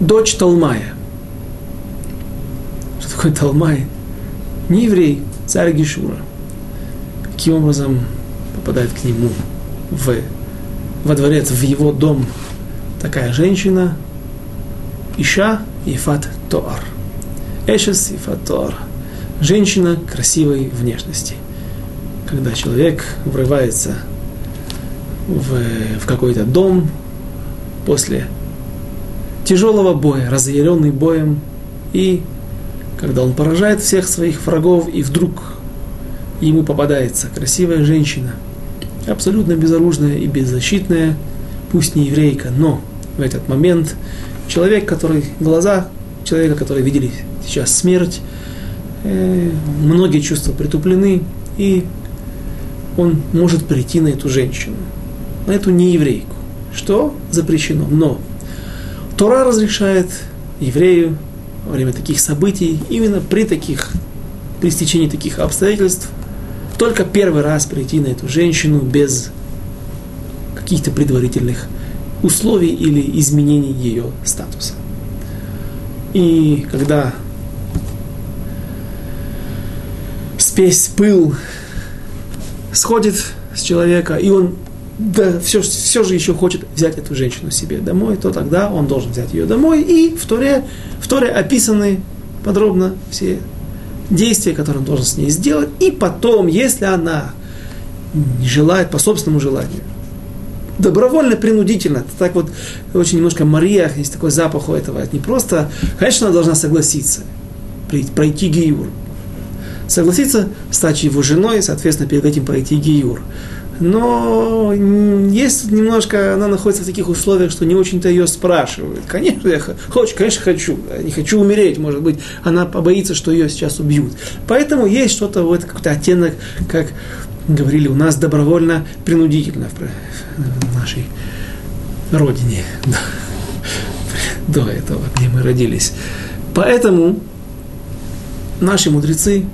Дочь Талмая. Что такое Талмай? Не еврей, царь Гишура. Каким образом попадает к нему в, во дворец, в его дом такая женщина, Иша Ефат Тоар. Эшес Ефат Тоар. Женщина красивой внешности. Когда человек врывается в, в какой-то дом после тяжелого боя, разъяренный боем, и когда он поражает всех своих врагов, и вдруг ему попадается красивая женщина, абсолютно безоружная и беззащитная, пусть не еврейка, но в этот момент человек, который, глаза человека, который видели сейчас смерть, э, многие чувства притуплены, и он может прийти на эту женщину на эту нееврейку. Что запрещено? Но Тора разрешает еврею во время таких событий, именно при таких, при стечении таких обстоятельств, только первый раз прийти на эту женщину без каких-то предварительных условий или изменений ее статуса. И когда спесь, пыл сходит с человека, и он да, все, все же еще хочет взять эту женщину себе домой, то тогда он должен взять ее домой. И в Торе, в Торе описаны подробно все действия, которые он должен с ней сделать. И потом, если она желает по собственному желанию, добровольно, принудительно, так вот очень немножко Мария, есть такой запах у этого, это не просто, конечно, она должна согласиться, пройти гиюр, согласиться стать его женой, соответственно, перед этим пройти гиюр но есть немножко, она находится в таких условиях, что не очень-то ее спрашивают. Конечно, я хочу, конечно, хочу, не хочу умереть, может быть, она побоится, что ее сейчас убьют. Поэтому есть что-то, вот какой-то оттенок, как говорили у нас, добровольно, принудительно в нашей родине, до этого, где мы родились. Поэтому наши мудрецы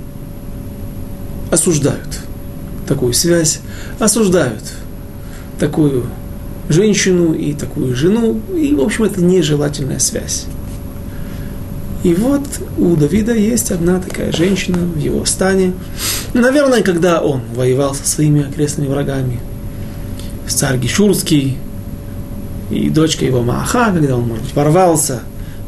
осуждают такую связь, осуждают такую женщину и такую жену, и, в общем, это нежелательная связь. И вот у Давида есть одна такая женщина в его стане. Наверное, когда он воевал со своими окрестными врагами, царь Гишурский и дочка его Мааха, когда он, может быть, ворвался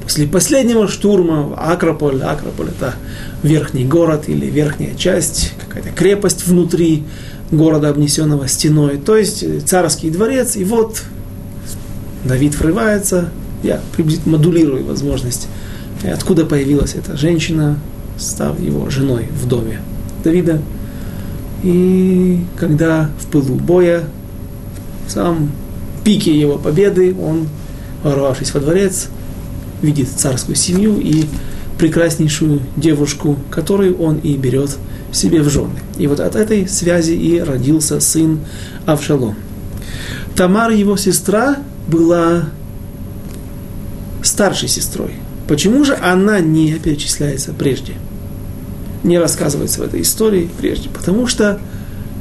после последнего штурма Акрополь. Акрополь – это верхний город или верхняя часть, какая-то крепость внутри города, обнесенного стеной, то есть э, царский дворец, и вот Давид врывается, я приблизительно модулирую возможность, откуда появилась эта женщина, став его женой в доме Давида. И когда в пылу боя, в самом пике его победы, он, ворвавшись во дворец, видит царскую семью и прекраснейшую девушку, которую он и берет себе в жены. И вот от этой связи и родился сын Авшалом. Тамар, его сестра, была старшей сестрой. Почему же она не перечисляется прежде? Не рассказывается в этой истории прежде. Потому что,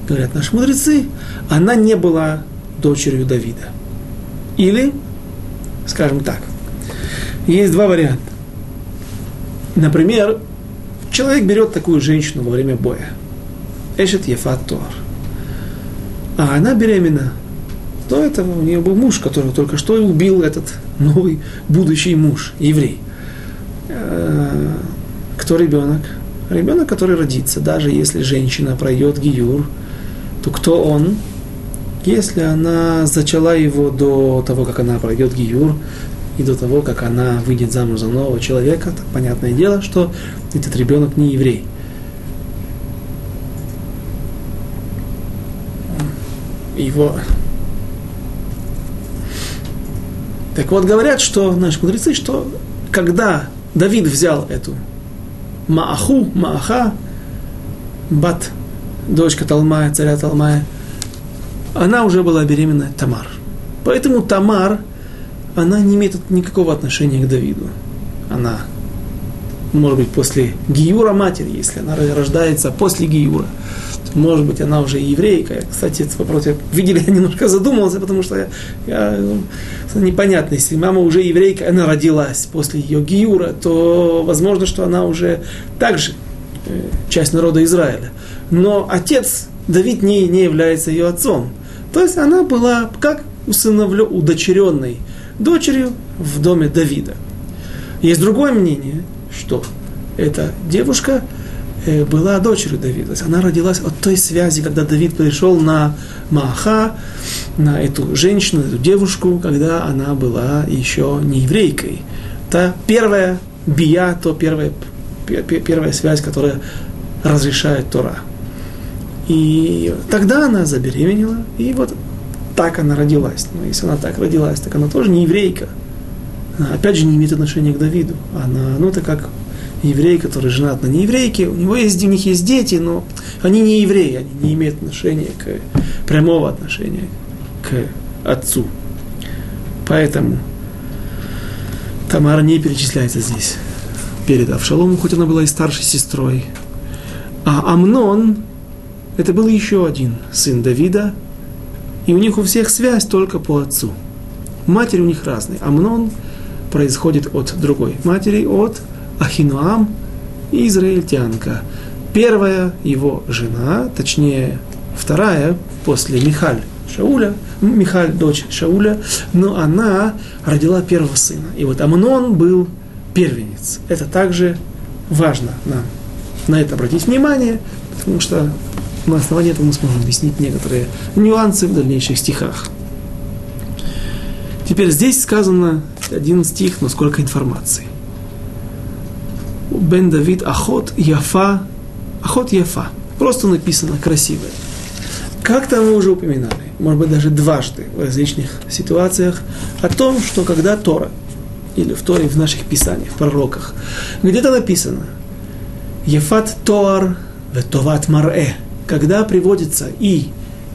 говорят наши мудрецы, она не была дочерью Давида. Или, скажем так, Есть два варианта. Например, человек берет такую женщину во время боя. Эшет Ефат Тор. А она беременна. До этого у нее был муж, которого только что убил этот новый будущий муж, еврей. Э, кто ребенок? Ребенок, который родится, даже если женщина пройдет гиюр, то кто он? Если она зачала его до того, как она пройдет гиюр, и до того, как она выйдет замуж за нового человека, то понятное дело, что этот ребенок не еврей. Его... Так вот, говорят, что наши мудрецы, что когда Давид взял эту Мааху, Мааха, Бат, дочка Талмая, царя Талмая, она уже была беременна Тамар. Поэтому Тамар, она не имеет никакого отношения к Давиду. Она, может быть, после Гиюра матери, если она рождается после Гиюра, может быть, она уже еврейка. Кстати, этот вопрос я, видели, я немножко задумался, потому что я, я ну, непонятно, если мама уже еврейка, она родилась после ее Гиюра, то возможно, что она уже также э, часть народа Израиля. Но отец Давид не, не является ее отцом. То есть она была как усыновлю, удочеренной дочерью в доме Давида. Есть другое мнение, что эта девушка э, была дочерью Давида. Она родилась от той связи, когда Давид пришел на Маха, на эту женщину, эту девушку, когда она была еще не еврейкой. Та первая бия, то первая, первая связь, которая разрешает Тора. И тогда она забеременела, и вот так она родилась. Но если она так родилась, так она тоже не еврейка. Она, опять же, не имеет отношения к Давиду. Она, ну, это как еврей, который женат на нееврейке, у него есть, у них есть дети, но они не евреи, они не имеют отношения к, прямого отношения к отцу. Поэтому Тамара не перечисляется здесь перед Авшаломом, хоть она была и старшей сестрой. А Амнон, это был еще один сын Давида, и у них у всех связь только по отцу. Матери у них разные. Амнон происходит от другой матери, от Ахинуам израильтянка. Первая его жена, точнее вторая после Михаль Шауля, Михаль дочь Шауля, но она родила первого сына. И вот Амнон был первенец. Это также важно нам на это обратить внимание, потому что на основании этого мы сможем объяснить некоторые нюансы в дальнейших стихах. Теперь здесь сказано один стих, но сколько информации. Бен Давид Ахот Яфа. Ахот Яфа. Просто написано красивое. Как-то мы уже упоминали, может быть даже дважды в различных ситуациях, о том, что когда Тора, или в Торе, в наших писаниях, в пророках, где-то написано Ефат Тоар Ветоват Марэ, когда приводится и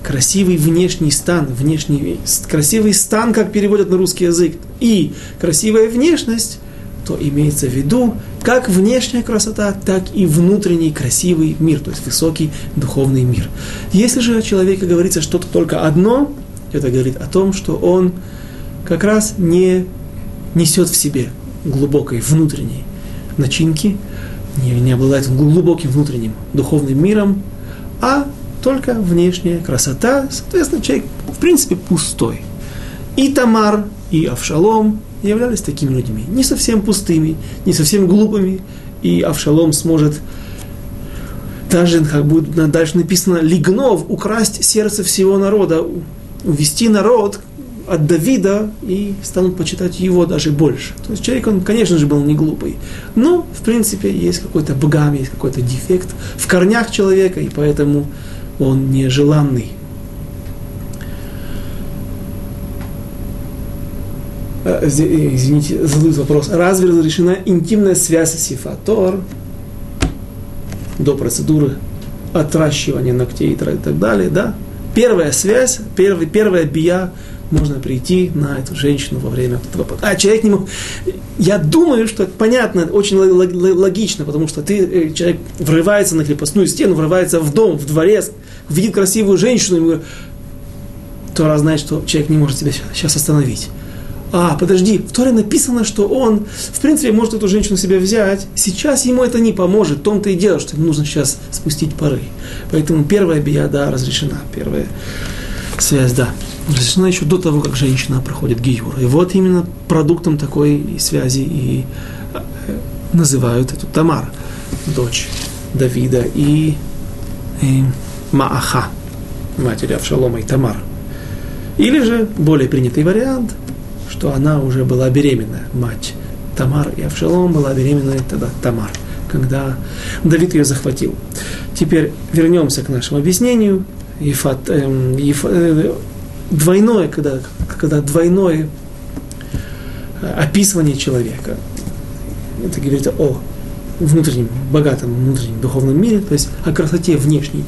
красивый внешний стан, внешний, красивый стан, как переводят на русский язык, и красивая внешность, то имеется в виду как внешняя красота, так и внутренний красивый мир, то есть высокий духовный мир. Если же о человеке говорится что-то только одно, это говорит о том, что он как раз не несет в себе глубокой внутренней начинки, не, не обладает глубоким внутренним духовным миром, а только внешняя красота, соответственно, человек в принципе пустой. И Тамар, и Авшалом являлись такими людьми, не совсем пустыми, не совсем глупыми, и Авшалом сможет даже, как будет дальше написано, лигнов, украсть сердце всего народа, увести народ от Давида и станут почитать его даже больше. То есть человек, он, конечно же, был не глупый. Но, в принципе, есть какой-то богам, есть какой-то дефект в корнях человека, и поэтому он нежеланный. Э, извините, задают вопрос. Разве разрешена интимная связь с сифатор до процедуры отращивания ногтей и так далее, да? Первая связь, первый, первая бия можно прийти на эту женщину во время этого. А человек не мог... Я думаю, что это понятно, очень логично, потому что ты, э, человек врывается на крепостную стену, врывается в дом, в дворец, видит красивую женщину, и Тора знает, что человек не может себя сейчас остановить. а, подожди, в Торе написано, что он, в принципе, может эту женщину себе взять, сейчас ему это не поможет, в том-то и дело, что ему нужно сейчас спустить пары. Поэтому первая бия, да, разрешена, первая связь, да, разрешена еще до того, как женщина проходит гиюр. И вот именно продуктом такой связи и э, называют эту Тамар, дочь Давида и, и Мааха, матери Авшалома и Тамар. Или же более принятый вариант, что она уже была беременна, мать Тамар и Авшалом была беременна тогда Тамар, когда Давид ее захватил. Теперь вернемся к нашему объяснению. Ефат, эм, еф, э, двойное, когда, когда двойное описывание человека. Это говорит о внутреннем, богатом внутреннем духовном мире, то есть о красоте внешней,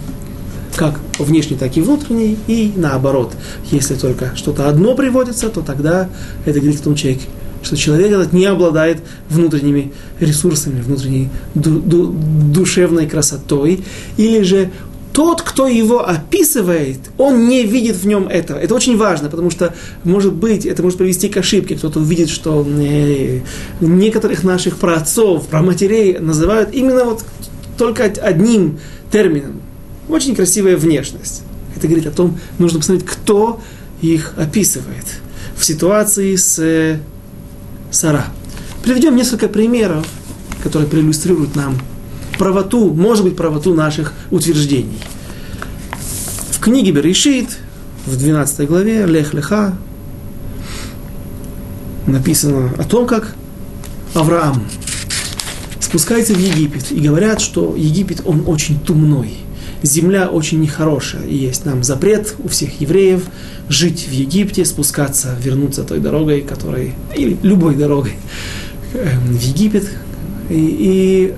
как внешней, так и внутренней, и наоборот. Если только что-то одно приводится, то тогда это говорит о том человеке, что человек этот не обладает внутренними ресурсами, внутренней ду- ду- душевной красотой, или же тот, кто его описывает, он не видит в нем этого. Это очень важно, потому что, может быть, это может привести к ошибке. Кто-то увидит, что э, некоторых наших праотцов, праматерей называют именно вот только одним термином. Очень красивая внешность. Это говорит о том, нужно посмотреть, кто их описывает. В ситуации с э, Сара. Приведем несколько примеров, которые проиллюстрируют нам правоту, может быть, правоту наших утверждений. В книге Берешит, в 12 главе, Лех Леха, написано о том, как Авраам спускается в Египет. И говорят, что Египет, он очень тумной. Земля очень нехорошая. И есть нам запрет у всех евреев жить в Египте, спускаться, вернуться той дорогой, которой, или любой дорогой в Египет. И, и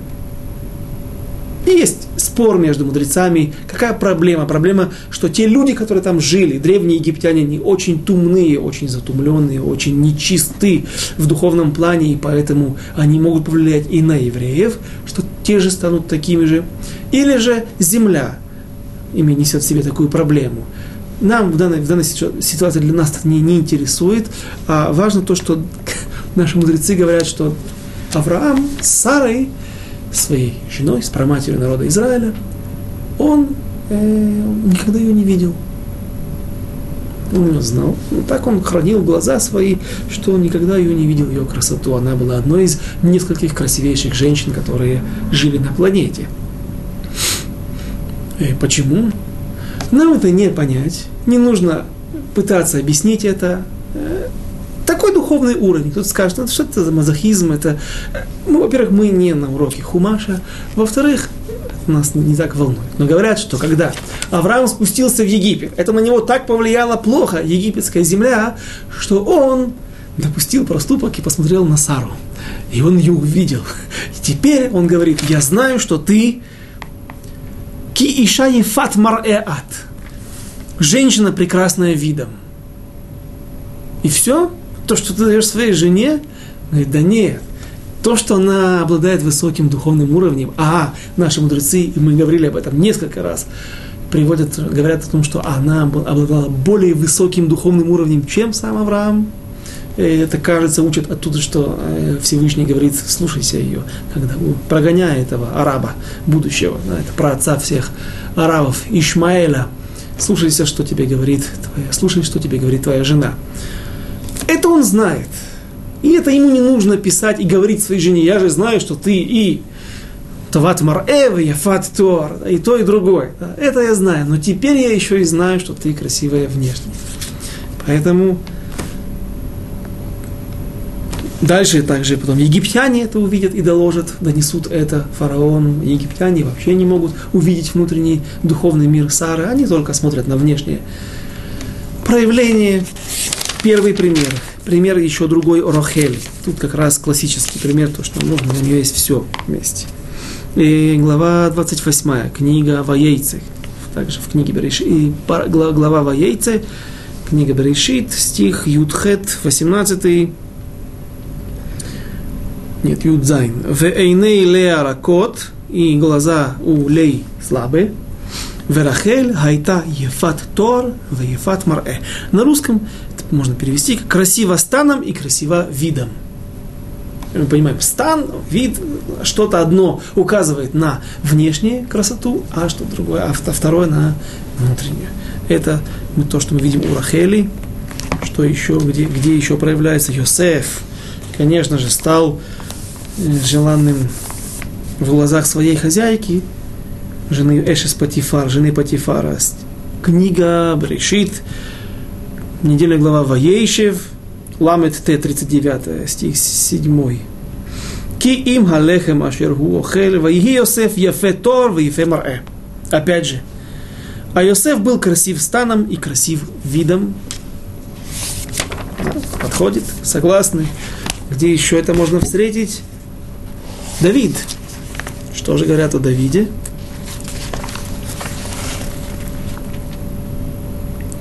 есть спор между мудрецами. Какая проблема? Проблема, что те люди, которые там жили, древние египтяне, они очень тумные, очень затумленные, очень нечисты в духовном плане, и поэтому они могут повлиять и на евреев, что те же станут такими же. Или же земля ими несет в себе такую проблему. Нам в данной, в данной ситуации для нас это не, не интересует, а важно то, что наши мудрецы говорят, что Авраам с Сарой – своей женой, с проматерью народа Израиля, он э, никогда ее не видел. Он ее знал. Ну, так он хранил глаза свои, что он никогда ее не видел, ее красоту. Она была одной из нескольких красивейших женщин, которые жили на планете. И почему? Нам это не понять. Не нужно пытаться объяснить это. Э, такой духовный уровень. Кто-то скажет, ну, что это за мазохизм, это... Ну, во-первых, мы не на уроке Хумаша, во-вторых, нас не так волнует. Но говорят, что когда Авраам спустился в Египет, это на него так повлияло плохо, египетская земля, что он допустил проступок и посмотрел на Сару. И он ее увидел. И теперь он говорит, я знаю, что ты ки иша ефат мар'еат. Женщина прекрасная видом. И все? То, что ты даешь своей жене, говорит, да нет, то, что она обладает высоким духовным уровнем, а наши мудрецы, и мы говорили об этом несколько раз, приводят, говорят о том, что она обладала более высоким духовным уровнем, чем сам Авраам. И это, кажется, учат оттуда, что э, Всевышний говорит, слушайся ее, когда прогоняя этого араба будущего, да, это про отца всех арабов, Ишмаэля, слушайся, что тебе говорит твоя, слушай, что тебе говорит твоя жена. Это он знает. И это ему не нужно писать и говорить своей жене, я же знаю, что ты и Тават Марэва, Яфат Тор, и то, и другое. Это я знаю, но теперь я еще и знаю, что ты красивая внешне. Поэтому дальше также потом египтяне это увидят и доложат, донесут это фараону. Египтяне вообще не могут увидеть внутренний духовный мир Сары, они только смотрят на внешнее проявление Первый пример. Пример еще другой Рохель. Тут как раз классический пример, то, что нужно, у нее есть все вместе. И глава 28, книга Ваейцы. Также в книге Берешит. И глава Ваейцы, книга Берешит, стих Юдхет, 18 нет, Юдзайн. В Эйней Леа Ракот, и глаза у Лей слабые. Верахель хайта ефат тор в ефат марэ. На русском можно перевести как красиво станом и красиво видом. Мы понимаем, стан, вид, что-то одно указывает на внешнюю красоту, а что другое, а второе на внутреннюю. Это то, что мы видим у Рахели, что еще, где, где еще проявляется Йосеф, конечно же, стал э, желанным в глазах своей хозяйки, жены Эшес Патифар, жены Патифара. Книга Брешит, недельная глава Ваейшев, Ламет Т, 39, стих 7. Ки им халехем ашер ху охел, ваиги Йосеф яфе тор, ваифе марэ. Опять же, а Йосеф был красив станом и красив видом. Подходит, согласны. Где еще это можно встретить? Давид. Что же говорят о Давиде?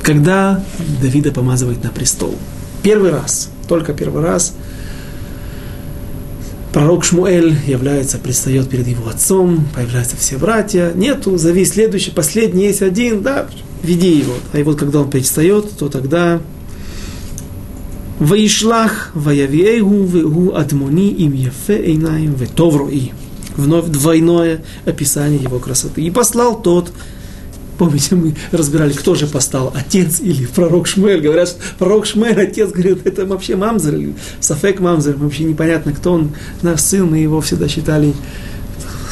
Когда Давида помазывает на престол. Первый раз, только первый раз, пророк Шмуэль является, предстает перед его отцом, появляются все братья. Нету, зови следующий, последний есть один, да, веди его. А и вот когда он предстает, то тогда Ваишлах, Ваявиэгу, Вегу, Адмони, им Ефе, Ветовруи. Вновь двойное описание его красоты. И послал тот, Помните, мы разбирали, кто же постал, отец или пророк Шмель. Говорят, что пророк Шмель, отец, говорит, это вообще мамзер или Сафек мамзер. Вообще непонятно, кто он, наш сын, мы его всегда считали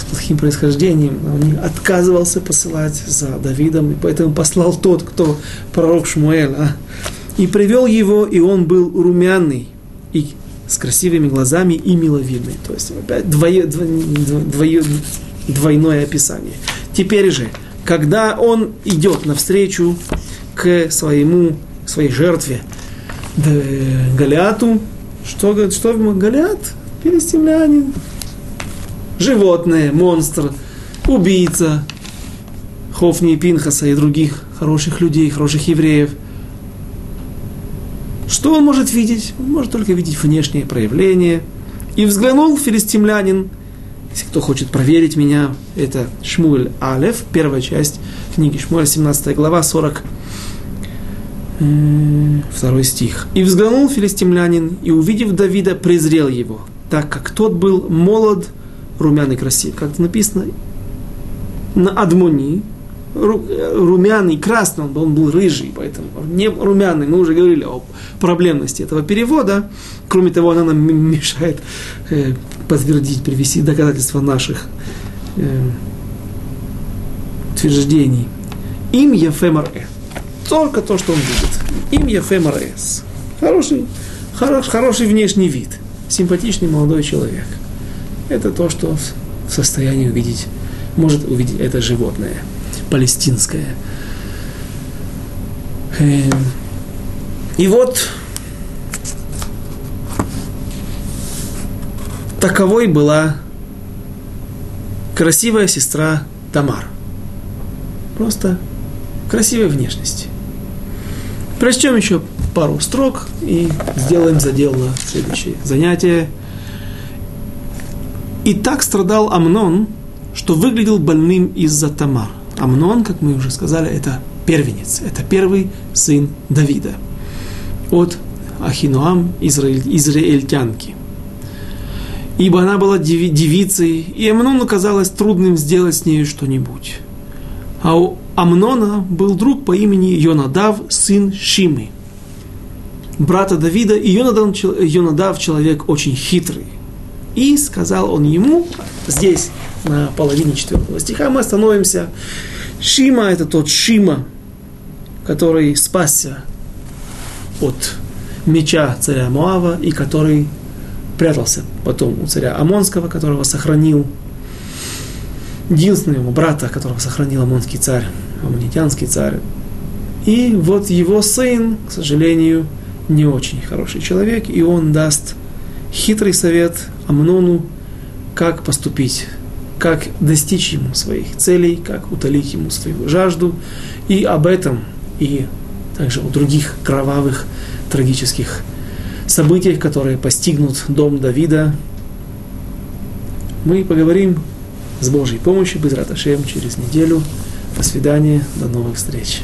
плохим происхождением. Он отказывался посылать за Давидом, и поэтому послал тот, кто пророк Шмуэль. А? И привел его, и он был румяный, и с красивыми глазами и миловидный. То есть опять двое, двое, двойное описание. Теперь же, когда он идет навстречу к своему, своей жертве Галиату, что, говорит, что Галиат? Филистимлянин, животное, монстр, убийца Хофни и Пинхаса и других хороших людей, хороших евреев. Что он может видеть? Он может только видеть внешние проявления. И взглянул филистимлянин – если кто хочет проверить меня, это Шмуэль Алев, первая часть книги Шмуэль, 17 глава, 40 второй стих. «И взглянул филистимлянин, и, увидев Давида, презрел его, так как тот был молод, румяный, красив». Как написано, на Адмони, румяный, красный, он был, он был рыжий, поэтому не румяный, мы уже говорили о проблемности этого перевода. Кроме того, она нам мешает э, подтвердить, привести доказательства наших э, утверждений. Им Ефемар Э. Только то, что он видит. Им Ефемар Эс. Хороший, хорош, хороший внешний вид. Симпатичный молодой человек. Это то, что в состоянии увидеть, может увидеть это животное палестинское. Эм, и вот таковой была красивая сестра Тамар. Просто красивой внешности. Прочтем еще пару строк и сделаем задел на следующее занятие. И так страдал Амнон, что выглядел больным из-за Тамар. Амнон, как мы уже сказали, это первенец, это первый сын Давида от Ахинуам, израиль, израильтянки. Ибо она была девицей, и Амнону казалось трудным сделать с нею что-нибудь. А у Амнона был друг по имени Йонадав, сын Шимы, брата Давида, и Йонадав, Йонадав человек очень хитрый. И сказал он ему, здесь на половине четвертого стиха. Мы остановимся, Шима это тот Шима, который спасся от меча царя Моава и который прятался потом у царя Амонского, которого сохранил. Единственного брата, которого сохранил Амонский царь, Амонитянский царь. И вот его сын, к сожалению, не очень хороший человек, и он даст хитрый совет Амнону, как поступить как достичь ему своих целей, как утолить ему свою жажду. И об этом, и также о других кровавых, трагических событиях, которые постигнут дом Давида, мы поговорим с Божьей помощью, без Раташем, через неделю До свидания, до новых встреч.